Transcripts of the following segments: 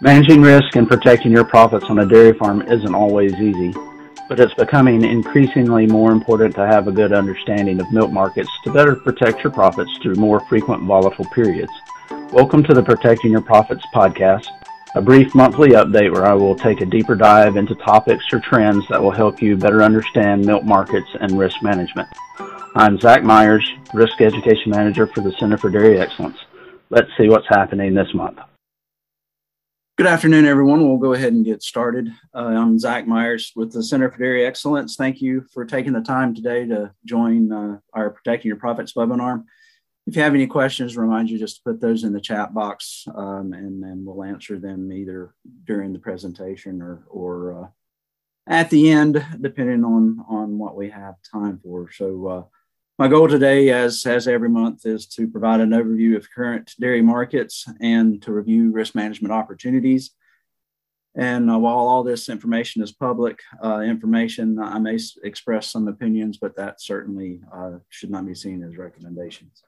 Managing risk and protecting your profits on a dairy farm isn't always easy, but it's becoming increasingly more important to have a good understanding of milk markets to better protect your profits through more frequent volatile periods. Welcome to the Protecting Your Profits podcast, a brief monthly update where I will take a deeper dive into topics or trends that will help you better understand milk markets and risk management. I'm Zach Myers, Risk Education Manager for the Center for Dairy Excellence. Let's see what's happening this month. Good afternoon, everyone. We'll go ahead and get started. Uh, I'm Zach Myers with the Center for Dairy Excellence. Thank you for taking the time today to join uh, our Protecting Your Profits webinar. If you have any questions, remind you just to put those in the chat box um, and then we'll answer them either during the presentation or, or uh, at the end, depending on, on what we have time for. So uh, my goal today, as, as every month, is to provide an overview of current dairy markets and to review risk management opportunities. And uh, while all this information is public uh, information, I may express some opinions, but that certainly uh, should not be seen as recommendations.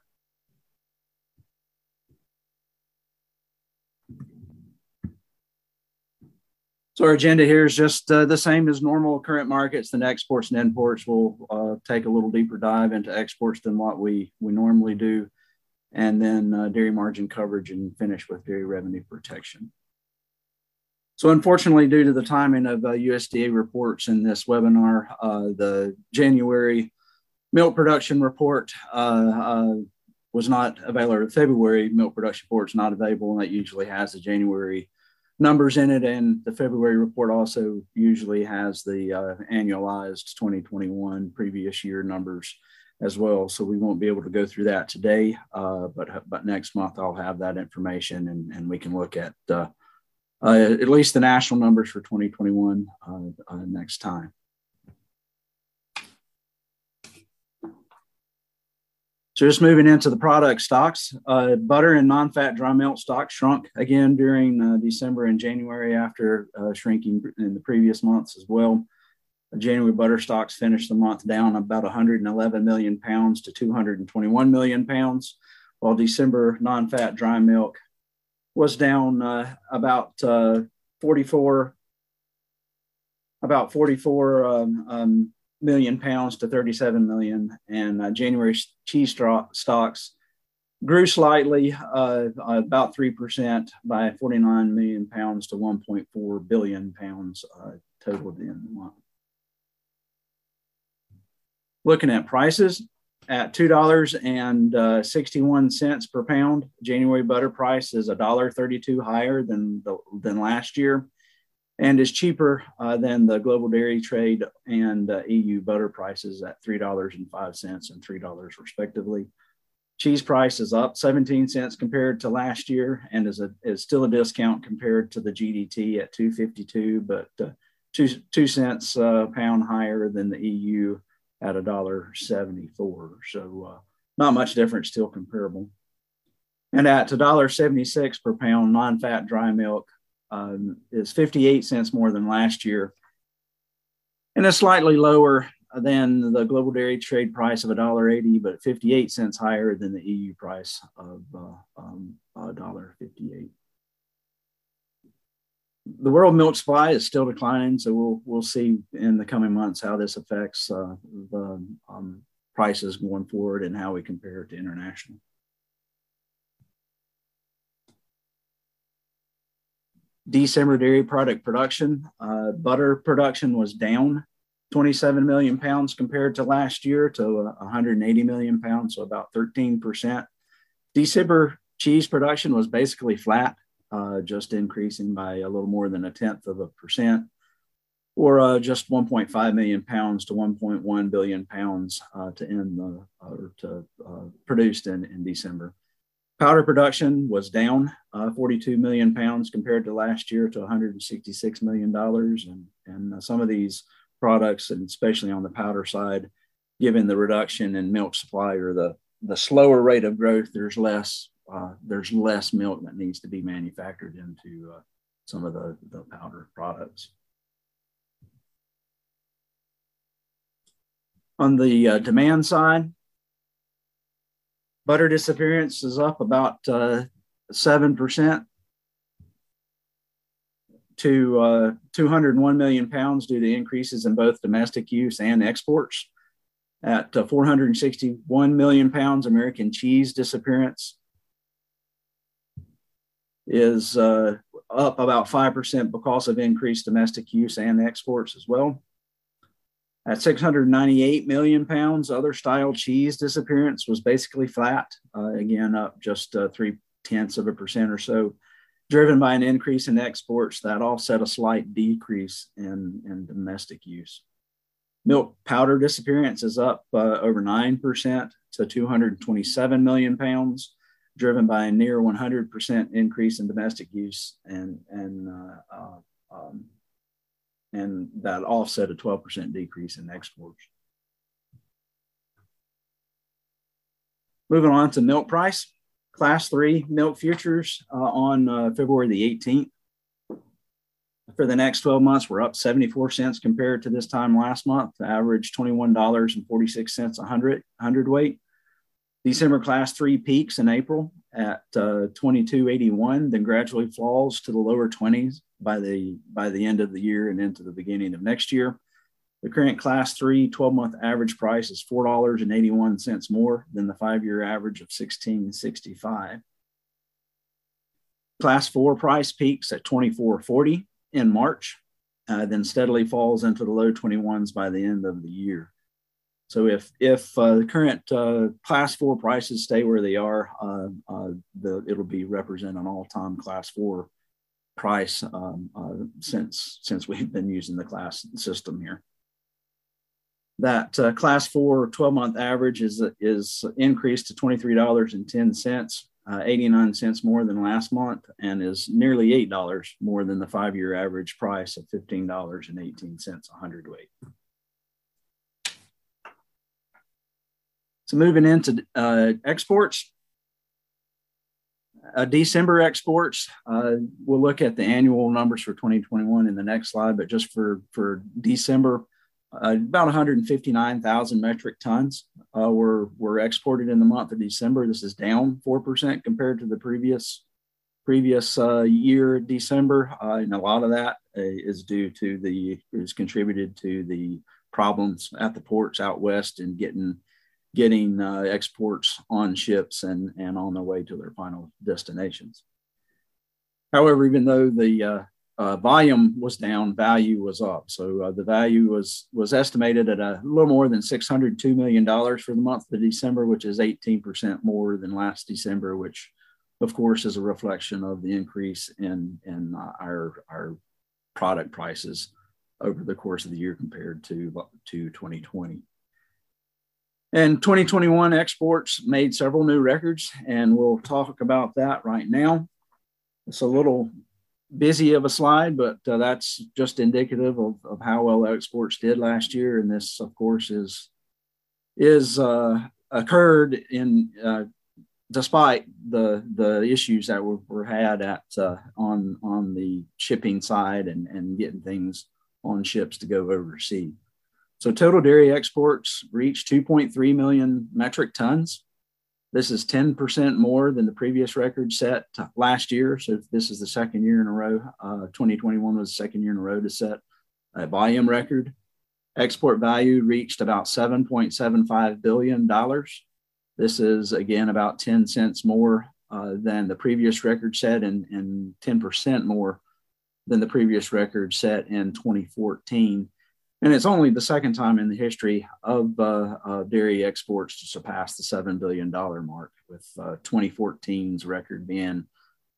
So our agenda here is just uh, the same as normal current markets. Then exports and imports We'll uh, take a little deeper dive into exports than what we we normally do, and then uh, dairy margin coverage and finish with dairy revenue protection. So unfortunately, due to the timing of USDA uh, reports in this webinar, uh, the January milk production report uh, was not available. February milk production report is not available, and that usually has the January numbers in it. And the February report also usually has the uh, annualized 2021 previous year numbers as well. So we won't be able to go through that today, uh, but but next month I'll have that information and, and we can look at uh, uh at least the national numbers for 2021 uh, uh, next time. So just moving into the product stocks, uh, butter and non-fat dry milk stocks shrunk again during uh, December and January after uh, shrinking in the previous months as well. January butter stocks finished the month down about 111 million pounds to 221 million pounds, while December non-fat dry milk was down uh, about uh, 44 about 44 um, um, million pounds to 37 million, and uh, January cheese stocks grew slightly, uh, about 3% by 49 million pounds to 1.4 billion pounds uh, total at the the month. Looking at prices, at $2.61 uh, per pound, January butter price is $1.32 higher than, the, than last year and is cheaper uh, than the global dairy trade and uh, EU butter prices at $3.05 and $3 respectively. Cheese price is up 17 cents compared to last year and is, a, is still a discount compared to the GDT at 252, but uh, two, two cents a pound higher than the EU at $1.74. So uh, not much difference, still comparable. And at $1.76 per pound, non-fat dry milk um, is 58 cents more than last year, and it's slightly lower than the global dairy trade price of $1.80, but 58 cents higher than the EU price of uh, um, $1.58. The world milk supply is still declining, so we'll we'll see in the coming months how this affects uh, the um, prices going forward and how we compare it to international. December dairy product production. Uh, butter production was down 27 million pounds compared to last year to 180 million pounds, so about 13%. December cheese production was basically flat, uh, just increasing by a little more than a tenth of a percent, or uh, just 1.5 million pounds to 1.1 billion pounds uh, to end the or to uh, produced in, in December. Powder production was down uh, 42 million pounds compared to last year to 166 million dollars, and and uh, some of these products, and especially on the powder side, given the reduction in milk supply or the the slower rate of growth, there's less uh, there's less milk that needs to be manufactured into uh, some of the, the powder products. On the uh, demand side, Butter disappearance is up about uh, 7%. to uh, 201 million pounds due to increases in both domestic use and exports. At uh, 461 million pounds, American cheese disappearance is uh, up about 5% because of increased domestic use and exports as well. At 698 million pounds, other style cheese disappearance was basically flat, uh, again, up just uh, three tenths of a percent or so, driven by an increase in exports that offset a slight decrease in, in domestic use. Milk powder disappearance is up uh, over 9% to 227 million pounds, driven by a near 100% increase in domestic use and, and, uh, uh, um, and that offset a 12% decrease in exports. Moving on to milk price. Class three milk futures uh, on uh, February the 18th. For the next 12 months, we're up 74 cents compared to this time last month, average $21.46 a hundred, hundred weight. December class three peaks in April at uh, 2281, then gradually falls to the lower 20s by the by the end of the year and into the beginning of next year. The current class three 12 month average price is $4.81 more than the five year average of 1665. Class four price peaks at 2440 in March, uh, then steadily falls into the low 21s by the end of the year. So if if uh, the current uh, class four prices stay where they are, uh, uh the, it'll be represent an all-time class four price um, uh, since since we've been using the class system here. That uh, class four 12-month average is is increased to $23.10, 89 cents more than last month, and is nearly $8 more than the five-year average price of $15.18 a hundredweight. So moving into uh, exports, uh, December exports, uh, we'll look at the annual numbers for 2021 in the next slide, but just for, for December, uh, about 159,000 metric tons uh, were, were exported in the month of December. This is down 4% compared to the previous previous uh, year, December. and a lot of that is due to the, is contributed to the problems at the ports out west and getting getting uh, exports on ships and, and on their way to their final destinations. However, even though the uh, uh, volume was down, value was up. So uh, the value was was estimated at a little more than $602 million for the month of December, which is 18% more than last December, which of course is a reflection of the increase in, in uh, our, our product prices over the course of the year compared to, to 2020. And 2021 exports made several new records, and we'll talk about that right now. It's a little busy of a slide, but uh, that's just indicative of, of how well exports did last year. And this, of course, is is uh, occurred in uh, despite the the issues that were, were had at uh, on on the shipping side and and getting things on ships to go overseas. So total dairy exports reached 2.3 million metric tons. This is 10% more than the previous record set last year. So this is the second year in a row. Uh, 2021 was the second year in a row to set a volume record. Export value reached about $7.75 billion. This is again about 10 cents more uh, than the previous record set and, and 10% more than the previous record set in 2014. And it's only the second time in the history of uh, uh, dairy exports to surpass the $7 billion mark, with uh, 2014's record being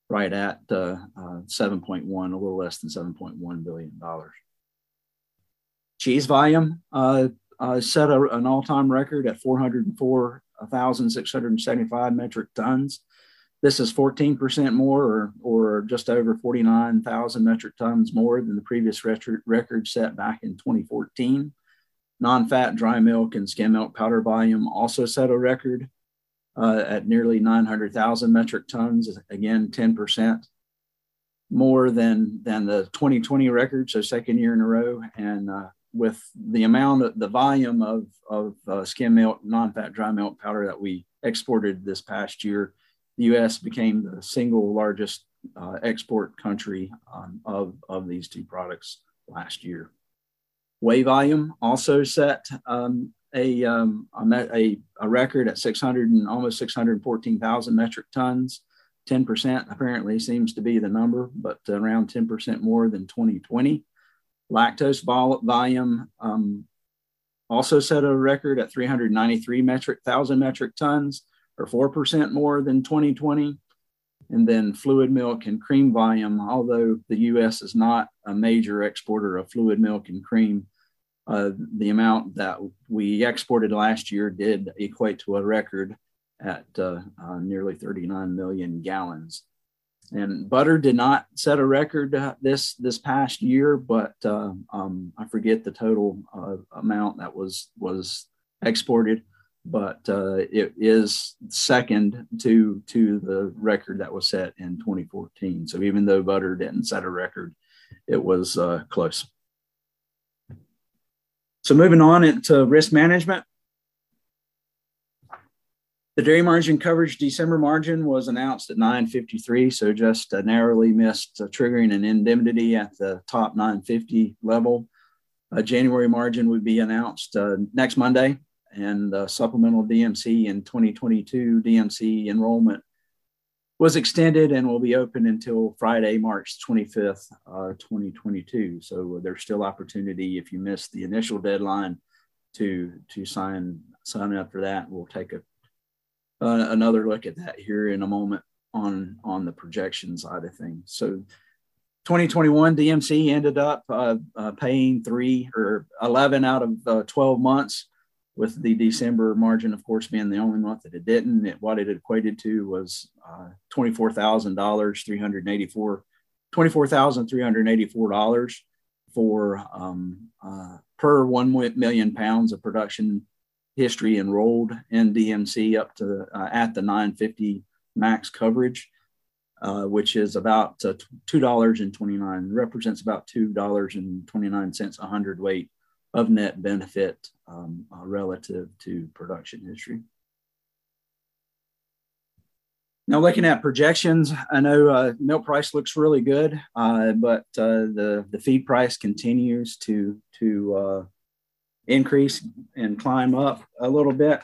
right at uh, uh, 7.1, a little less than $7.1 billion. Cheese volume uh, set a, an all time record at 404,675 metric tons. This is 14% more, or, or just over 49,000 metric tons more than the previous record set back in 2014. Non fat dry milk and skim milk powder volume also set a record uh, at nearly 900,000 metric tons, again, 10% more than, than the 2020 record, so second year in a row. And uh, with the amount of the volume of, of uh, skim milk, non fat dry milk powder that we exported this past year, the U.S. became the single largest uh, export country um, of, of these two products last year. Whey volume also set um, a, um, a, a record at 600 and almost 614,000 metric tons. 10% apparently seems to be the number, but around 10% more than 2020. Lactose vol- volume um, also set a record at 393 metric thousand metric tons, or 4% more than 2020. And then fluid milk and cream volume, although the US is not a major exporter of fluid milk and cream, uh, the amount that we exported last year did equate to a record at uh, uh, nearly 39 million gallons. And butter did not set a record uh, this this past year, but uh, um, I forget the total uh, amount that was was exported, but it is second to to the record that was set in 2014. So even though butter didn't set a record, it was close. So moving on into risk management. The dairy margin coverage December margin was announced at 953, so just uh, narrowly missed uh, triggering an indemnity at the top 950 level. Uh, January margin would be announced uh, next Monday, and supplemental DMC in 2022 DMC enrollment was extended and will be open until Friday, March 25th, uh, 2022. So there's still opportunity if you missed the initial deadline to to sign sign up for that. We'll take a uh, another look at that here in a moment on on the projection side of things. So 2021 DMC ended up uh, uh, paying three or 11 out of uh, 12 months with the December margin, of course, being the only month that it didn't. It, what it equated to was uh, $24,000, 384 $24,384 for um, uh, per 1 million pounds of production history enrolled in DMC up to uh, at the 950 max coverage, uh, which is about uh, $2.29, represents about $2.29 a hundredweight of net benefit um, uh, relative to production history. Now, looking at projections, I know uh, milk price looks really good, uh, but uh, the the feed price continues to to uh, increase and climb up a little bit.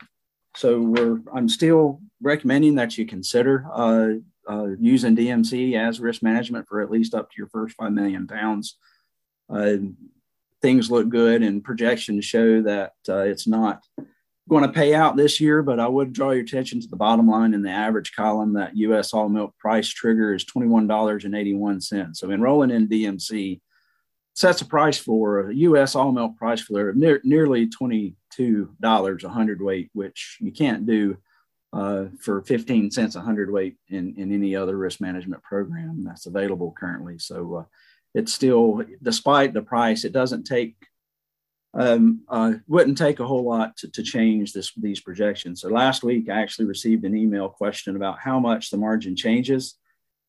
So we're I'm still recommending that you consider uh, using DMC as risk management for at least up to your first five million pounds things look good and projections show that uh, it's not going to pay out this year, but I would draw your attention to the bottom line in the average column that U.S. all milk price trigger is $21.81. So enrolling in DMC sets a price for a U.S. all milk price floor of near, nearly $22 a hundredweight, which you can't do uh, for 15 cents a hundredweight in, in any other risk management program that's available currently. So uh, it's still, despite the price, it doesn't take, um, uh, wouldn't take a whole lot to, to change this, these projections. So last week, I actually received an email question about how much the margin changes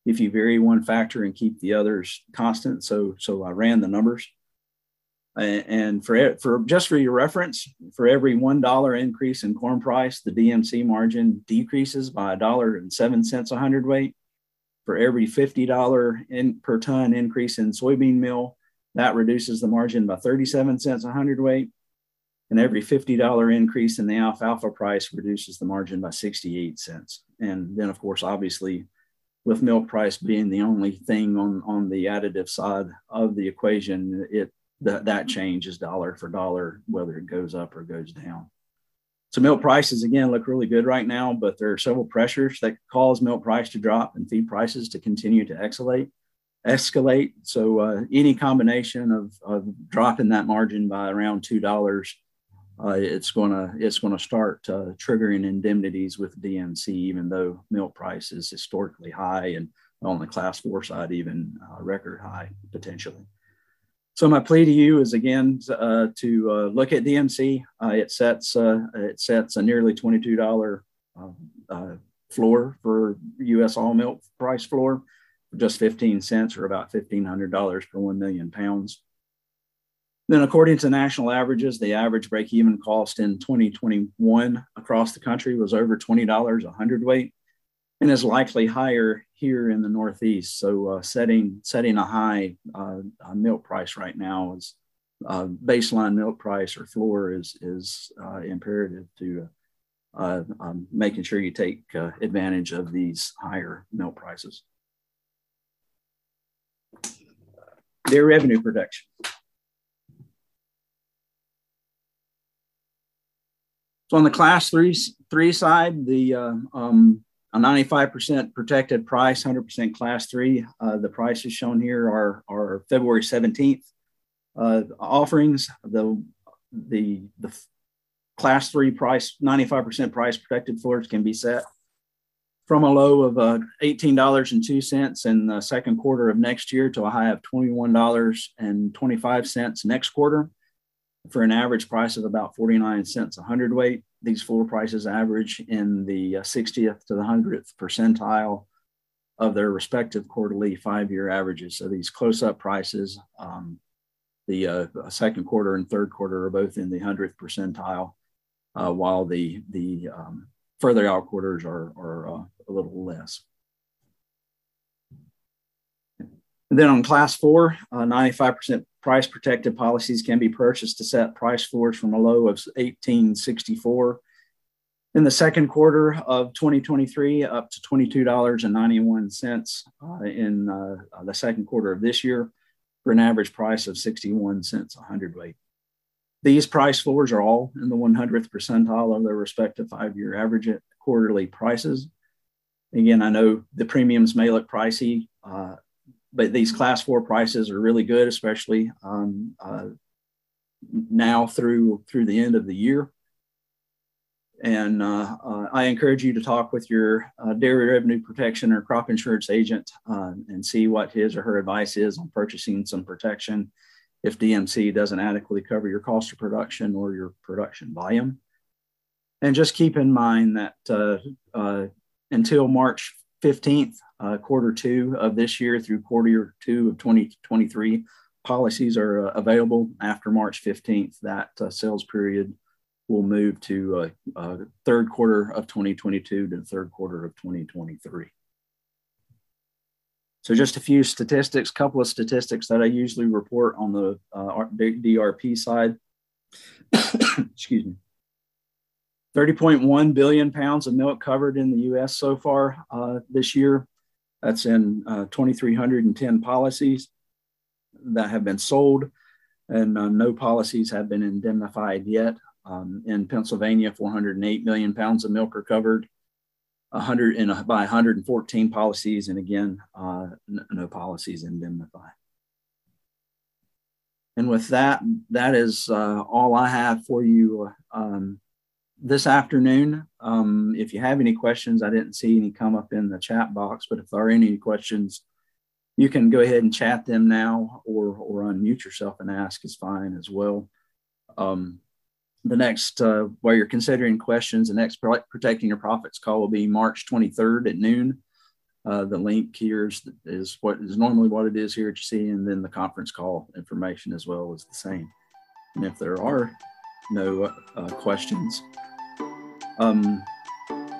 if you vary one factor and keep the others constant. So, so I ran the numbers. And for, for just for your reference, for every one dollar increase in corn price, the DMC margin decreases by a dollar and seven cents a hundredweight for every $50 in, per ton increase in soybean meal, that reduces the margin by 37 cents a hundredweight. And every $50 increase in the alfalfa price reduces the margin by 68 cents. And then, of course, obviously, with milk price being the only thing on, on the additive side of the equation, it that, that change is dollar for dollar, whether it goes up or goes down. So milk prices again look really good right now, but there are several pressures that cause milk price to drop and feed prices to continue to escalate. Escalate. So uh, any combination of, of dropping that margin by around two dollars, uh, it's gonna it's gonna start uh, triggering indemnities with DMC, even though milk price is historically high and on the class four side even uh, record high potentially. So my plea to you is again uh, to uh, look at DMC. Uh, it sets uh, it sets a nearly twenty two dollar um, uh, floor for U.S. all milk price floor, just fifteen cents or about fifteen hundred dollars per one million pounds. Then, according to national averages, the average break even cost in 2021 across the country was over $20 a hundredweight and is likely higher here in the Northeast. So uh, setting setting a high uh, milk price right now is uh, baseline milk price or floor is is imperative to um, making sure you take advantage of these higher milk prices. Dairy revenue protection. So on the class three three side, the uh, um, a 95% protected price, 100% class three. Uh, the prices shown here are, are February 17th uh, offerings. The, the, the class three price, 95% price protected floors can be set from a low of uh, $18.02 in the second quarter of next year to a high of $21.25 next quarter for an average price of about 49 cents a hundredweight. These floor prices average in the 60th uh, to the 100th percentile of their respective quarterly five year averages. So these close up prices, um, the uh, second quarter and third quarter are both in the 100th percentile, uh, while the, the um, further out quarters are, are uh, a little less. And then on class four, 95% uh, price protected policies can be purchased to set price floors from a low of 1864 in the second quarter of 2023 up to $22.91 uh, in uh, the second quarter of this year for an average price of 61 cents a hundredweight. These price floors are all in the 100th percentile of their respective five year average quarterly prices. Again, I know the premiums may look pricey. Uh, but these class four prices are really good, especially um, uh, now through through the end of the year. And uh, uh, I encourage you to talk with your uh, dairy revenue protection or crop insurance agent uh, and see what his or her advice is on purchasing some protection if DMC doesn't adequately cover your cost of production or your production volume. And just keep in mind that uh, until March 15th, uh, quarter two of this year through quarter two of 2023. Policies are uh, available after March 15th. That uh, sales period will move to uh, uh, third quarter of 2022 to third quarter of 2023. So just a few statistics, couple of statistics that I usually report on the uh, DRP side. Excuse me. 30.1 billion pounds of milk covered in the US so far uh, this year. That's in uh, 2,310 policies that have been sold, and uh, no policies have been indemnified yet. Um, in Pennsylvania, 408 million pounds of milk are covered, 100 in by 114 policies, and again, uh, no policies indemnified. And with that, that is uh, all I have for you um, this afternoon. Um, if you have any questions, I didn't see any come up in the chat box, but if there are any questions, you can go ahead and chat them now or, or unmute yourself and ask is fine as well. Um, the next, uh, while you're considering questions, the next Protecting Your Profits call will be March 23rd at noon. Uh, the link here is, is what is normally what it is here at you see, and then the conference call information as well is the same. And if there are no uh, questions, um,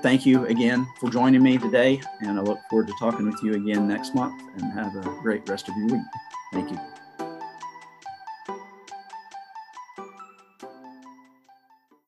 thank you again for joining me today, and I look forward to talking with you again next month. And have a great rest of your week. Thank you.